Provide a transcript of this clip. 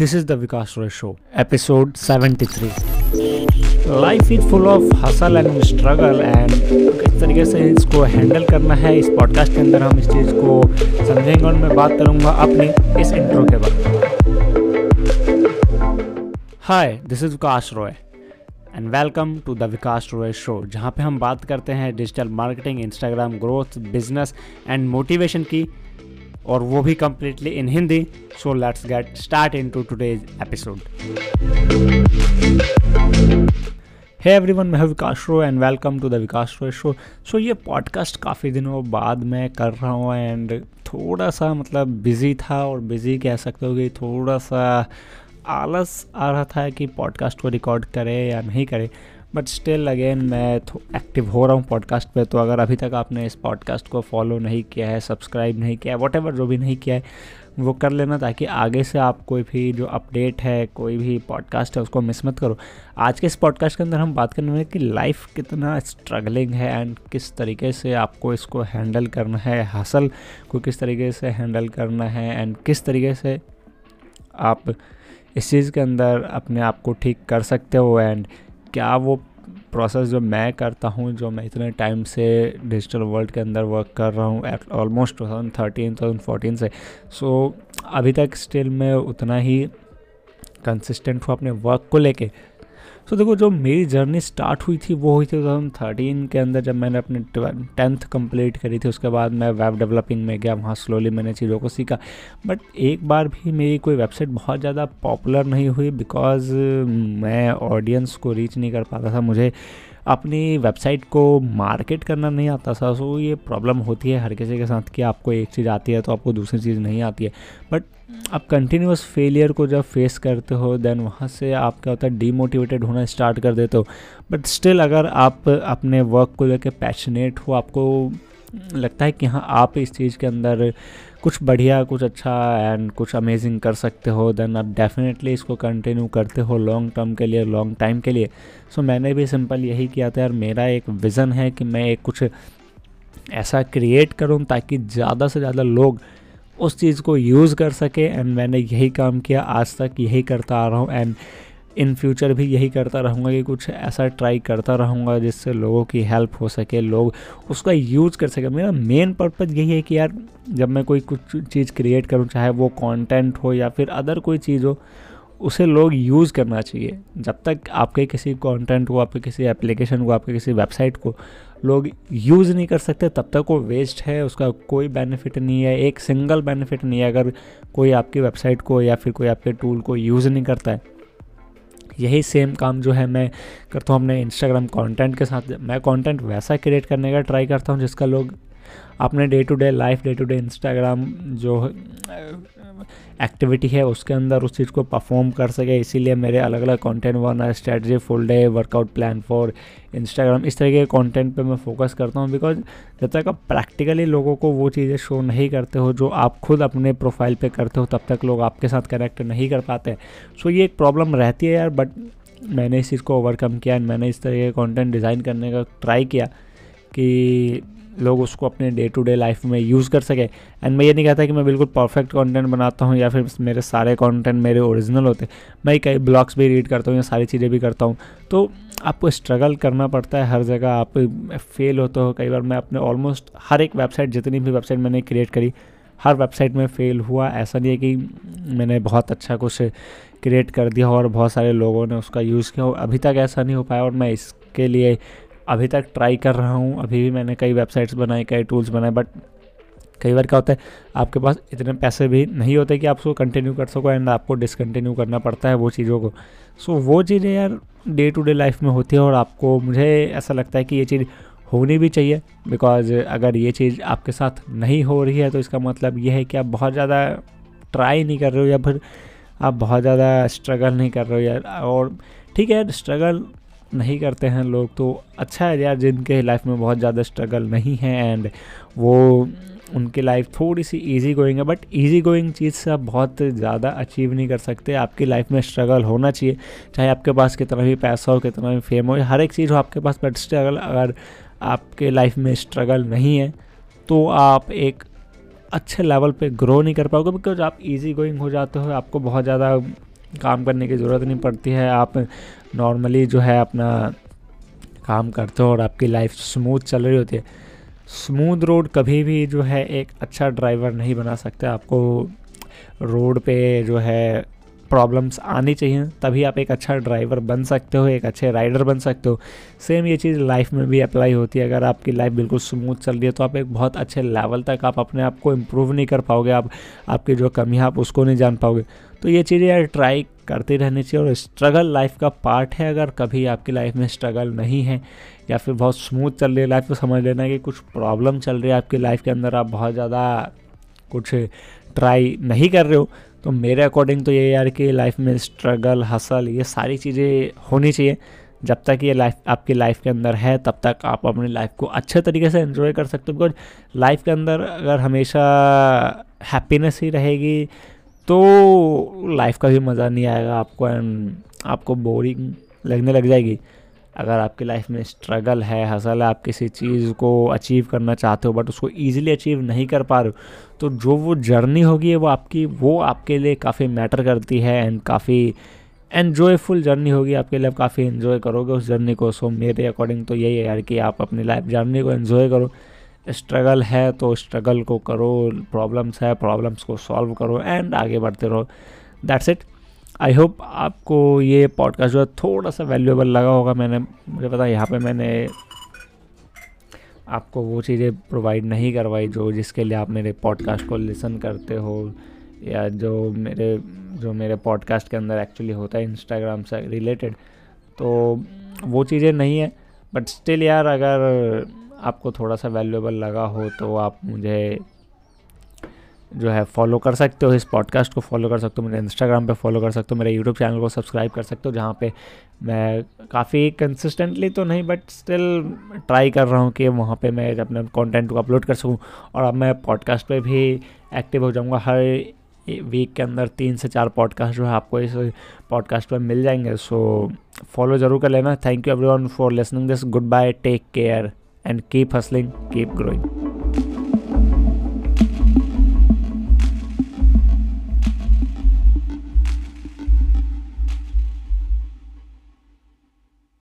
This is the Vikas Roy Show, episode 73. Life is full of hustle and struggle and किस तरीके से इसको handle करना है इस पॉडकास्ट के अंदर हम इस चीज़ को समझेंगे और मैं बात करूँगा अपनी इस इंट्रो के बाद hi this is Vikas Roy and welcome to the Vikas Roy show जहाँ पे हम बात करते हैं digital marketing Instagram growth business and motivation की और वो भी completely in Hindi so let's get start into today's episode hey everyone मैं Vikas Roy and welcome to the Vikas Roy show so ये पॉडकास्ट काफ़ी दिनों बाद मैं कर रहा हूँ एंड थोड़ा सा मतलब बिज़ी था और बिज़ी कह सकते हो कि थोड़ा सा आलस आ रहा था कि पॉडकास्ट को रिकॉर्ड करे या नहीं करे. बट स्टिल अगेन मैं एक्टिव हो रहा हूँ पॉडकास्ट पे तो अगर अभी तक आपने इस पॉडकास्ट को फॉलो नहीं किया है सब्सक्राइब नहीं किया है वट जो भी नहीं किया है, वो कर लेना ताकि आगे से आप कोई भी जो अपडेट है, कोई भी पॉडकास्ट है, उसको मिस मत करो। आज के इस पॉडकास्ट के अंदर हम बात करने में कि लाइफ कितना स्ट्रगलिंग है एंड किस तरीके से आपको इसको हैंडल करना है हासिल को किस तरीके से हैंडल करना है एंड किस तरीके से आप इस चीज़ के अंदर अपने आप को ठीक कर सकते हो एंड क्या वो प्रोसेस जो मैं करता हूँ जो मैं इतने टाइम से डिजिटल वर्ल्ड के अंदर वर्क कर रहा हूँ almost two thousand thirteen two thousand fourteen से सो। So, अभी तक स्टिल मैं उतना ही कंसिस्टेंट हूँ अपने वर्क को लेके। सो देखो, जो मेरी जर्नी स्टार्ट हुई थी, वो हुई थी टू के अंदर, जब मैंने अपनी टेंथ कंप्लीट करी थी। उसके बाद मैं वेब डेवलपिंग में गया, वहाँ स्लोली मैंने चीज़ों को सीखा। बट एक बार भी मेरी कोई वेबसाइट बहुत ज़्यादा पॉपुलर नहीं हुई, बिकॉज़ मैं ऑडियंस को रीच नहीं कर पाता था। मुझे अपनी वेबसाइट को मार्केट करना नहीं आता था सो ये प्रॉब्लम होती है हर किसी के साथ कि आपको एक चीज़ आती है तो आपको दूसरी चीज़ नहीं आती है। बट आप कंटिन्यूस फेलियर को जब फेस करते हो देन वहाँ से आप क्या होता है डीमोटिवेटेड होना स्टार्ट कर देते हो। बट स्टिल अगर आप अपने वर्क को लेकर पैशनेट हो आपको लगता है कि हाँ आप इस चीज़ के अंदर कुछ बढ़िया कुछ अच्छा एंड कुछ अमेजिंग कर सकते हो देन आप डेफिनेटली इसको कंटिन्यू करते हो लॉन्ग टर्म के लिए लॉन्ग टाइम के लिए। सो so, मैंने भी सिंपल यही किया था यार मेरा एक विज़न है कि मैं एक कुछ ऐसा क्रिएट करूँ ताकि ज़्यादा से ज़्यादा लोग उस चीज़ को यूज़ कर सके। एंड मैंने यही काम किया आज तक यही करता आ रहा हूँ। एंड इन फ्यूचर भी यही करता रहूँगा कि कुछ ऐसा ट्राई करता रहूँगा जिससे लोगों की हेल्प हो सके, लोग उसका यूज़ कर सके। मेरा मेन पर्पज़ यही है कि यार, जब मैं कोई कुछ चीज़ क्रिएट करूँ, चाहे वो कंटेंट हो या फिर अदर कोई चीज़ हो, उसे लोग यूज़ करना चाहिए। जब तक आपके किसी कंटेंट को, आपके किसी एप्लीकेशन को, आपके किसी वेबसाइट को लोग यूज़ नहीं कर सकते, तब तक वो वेस्ट है, उसका कोई बेनिफिट नहीं है, एक सिंगल बेनिफिट नहीं है। अगर कोई आपकी वेबसाइट को या फिर कोई आपके टूल को यूज़ नहीं करता है यही सेम काम जो है मैं करता हूँ अपने इंस्टाग्राम कंटेंट के साथ। मैं कंटेंट वैसा क्रिएट करने का ट्राई करता हूँ जिसका लोग अपने day to day life day to day Instagram जो एक्टिविटी है, उसके अंदर उस चीज़ को परफॉर्म कर सके। इसीलिए मेरे अलग अलग कंटेंट बना strategy full day workout plan for Instagram इस तरीके के कंटेंट पे मैं फोकस करता हूँ। बिकॉज़ जब तक आप प्रैक्टिकली लोगों को वो चीज़ें शो नहीं करते हो, जो आप खुद अपने प्रोफ़ाइल पे करते हो, तब तक लोग आपके साथ कनेक्ट नहीं कर पाते। सो ये एक प्रॉब्लम रहती है यार बट मैंने इस चीज़ को ओवरकम किया एंड मैंने इस तरह के कॉन्टेंट डिज़ाइन करने का ट्राई किया कि लोग उसको अपने डे टू डे लाइफ में यूज़ कर सके। एंड मैं ये नहीं कहता कि मैं बिल्कुल परफेक्ट कंटेंट बनाता हूँ या फिर मेरे सारे कंटेंट मेरे ओरिजिनल होते। मैं कई ब्लॉग्स भी रीड करता हूँ या सारी चीज़ें भी करता हूँ। तो आपको स्ट्रगल करना पड़ता है हर जगह। आप फेल होते हो। कई बार मैं अपने ऑलमोस्ट हर एक वेबसाइट जितनी भी वेबसाइट मैंने क्रिएट करी, हर वेबसाइट में फेल हुआ। ऐसा नहीं है कि मैंने बहुत अच्छा कुछ क्रिएट कर दिया और बहुत सारे लोगों ने उसका यूज़ किया। अभी तक ऐसा नहीं हो पाया और मैं इसके लिए अभी तक ट्राई कर रहा हूँ। अभी भी मैंने कई वेबसाइट्स बनाए कई टूल्स बनाए बट कई बार क्या होता है आपके पास इतने पैसे भी नहीं होते कि आप उसको कंटिन्यू कर सको एंड आपको डिसकंटिन्यू करना पड़ता है वो चीज़ों को। सो so, वो चीज़ें यार डे टू डे लाइफ में होती है और आपको मुझे ऐसा लगता है कि ये चीज़ होनी भी चाहिए बिकॉज़ अगर ये चीज़ आपके साथ नहीं हो रही है तो इसका मतलब ये है कि आप बहुत ज़्यादा ट्राई नहीं कर रहे हो या फिर आप बहुत ज़्यादा स्ट्रगल नहीं कर रहे हो यार। और ठीक है स्ट्रगल नहीं करते हैं लोग तो अच्छा है यार जिनके लाइफ में बहुत ज़्यादा स्ट्रगल नहीं है एंड वो उनकी लाइफ थोड़ी सी इजी गोइंग है बट इजी गोइंग चीज़ से आप बहुत ज़्यादा अचीव नहीं कर सकते। आपकी लाइफ में स्ट्रगल होना चाहिए, चाहे आपके पास कितना भी पैसा हो, कितना भी फेम हो, हर एक चीज़ हो आपके पास बट स्ट्रगल अगर आपके लाइफ में स्ट्रगल नहीं है तो आप एक अच्छे लेवल पे ग्रो नहीं कर पाओगे बिकॉज़ आप इजी गोइंग हो जाते हो, आपको बहुत ज़्यादा काम करने की ज़रूरत नहीं पड़ती है। आप नॉर्मली जो है अपना काम करते हो और आपकी लाइफ स्मूथ चल रही होती है। स्मूथ रोड कभी भी जो है एक अच्छा ड्राइवर नहीं बना सकता। आपको रोड पे जो है प्रॉब्लम्स आनी चाहिए, तभी आप एक अच्छा ड्राइवर बन सकते हो, एक अच्छे राइडर बन सकते हो। सेम ये चीज़ लाइफ में भी अप्लाई होती है, अगर आपकी लाइफ बिल्कुल स्मूथ चल रही है तो आप एक बहुत अच्छे लेवल तक आप अपने आप को इम्प्रूव नहीं कर पाओगे, आप, आपकी जो कमी है, आप उसको नहीं जान पाओगे। तो ये चीज़ें यार ट्राई करते रहनी चाहिए, और स्ट्रगल लाइफ का पार्ट है, अगर कभी आपकी लाइफ में स्ट्रगल नहीं है, या फिर बहुत स्मूथ चल रही है लाइफ तो समझ लेना कि कुछ प्रॉब्लम चल रही है आपकी लाइफ के अंदर, आप बहुत ज़्यादा कुछ ट्राई नहीं कर रहे हो तो मेरे अकॉर्डिंग तो ये यार कि लाइफ में स्ट्रगल हसल ये सारी चीज़ें होनी चाहिए। जब तक ये लाइफ आपकी लाइफ के अंदर है, तब तक आप अपनी लाइफ को अच्छे तरीके से एंजॉय कर सकते हो। बिकॉज़ लाइफ के अंदर अगर हमेशा हैप्पीनेस ही रहेगी तो लाइफ का भी मज़ा नहीं आएगा आपको एंड आपको बोरिंग लगने लग जाएगी। अगर आपकी लाइफ में स्ट्रगल है हसल है, आप किसी चीज़ को अचीव करना चाहते हो बट उसको ईजिली अचीव नहीं कर पा रहे हो तो जो वो जर्नी होगी, वो आपकी, वो आपके लिए काफ़ी मैटर करती है एंड काफ़ी एन्जॉयफुल जर्नी होगी, आपके लिए आप काफ़ी इन्जॉय करोगे उस जर्नी को। सो मेरे अकॉर्डिंग तो यही है यार कि आप अपनी लाइफ जर्नी को इन्जॉय करो। स्ट्रगल है तो स्ट्रगल को करो प्रॉब्लम्स है प्रॉब्लम्स को सॉल्व करो एंड आगे बढ़ते रहो। दैट्स इट आई होप आपको ये पॉडकास्ट जो है थोड़ा सा वैल्यूएबल लगा होगा। मैंने, मुझे पता है यहाँ पे मैंने आपको वो चीज़ें प्रोवाइड नहीं करवाई जो जिसके लिए आप मेरे पॉडकास्ट को लिसन करते हो या जो मेरे जो मेरे पॉडकास्ट के अंदर एक्चुअली होता है इंस्टाग्राम से रिलेटेड तो वो चीज़ें नहीं है बट स्टिल यार अगर आपको थोड़ा सा वैल्यूएबल लगा हो तो आप मुझे जो है फॉलो कर सकते हो इस पॉडकास्ट को फॉलो कर सकते हो, मेरे इंस्टाग्राम पे फॉलो कर सकते हो, मेरे यूट्यूब चैनल को सब्सक्राइब कर सकते हो, जहाँ पे मैं काफ़ी कंसिस्टेंटली तो नहीं बट स्टिल ट्राई कर रहा हूँ कि वहाँ पे मैं अपने कंटेंट को अपलोड कर सकूँ। और अब मैं पॉडकास्ट पे भी एक्टिव हो जाऊँगा। हर वीक के अंदर तीन से चार पॉडकास्ट जो है आपको इस पॉडकास्ट पर मिल जाएँगे। सो फॉलो ज़रूर कर लेना। Thank you every for listening this good bye take care and keep hustling keep growing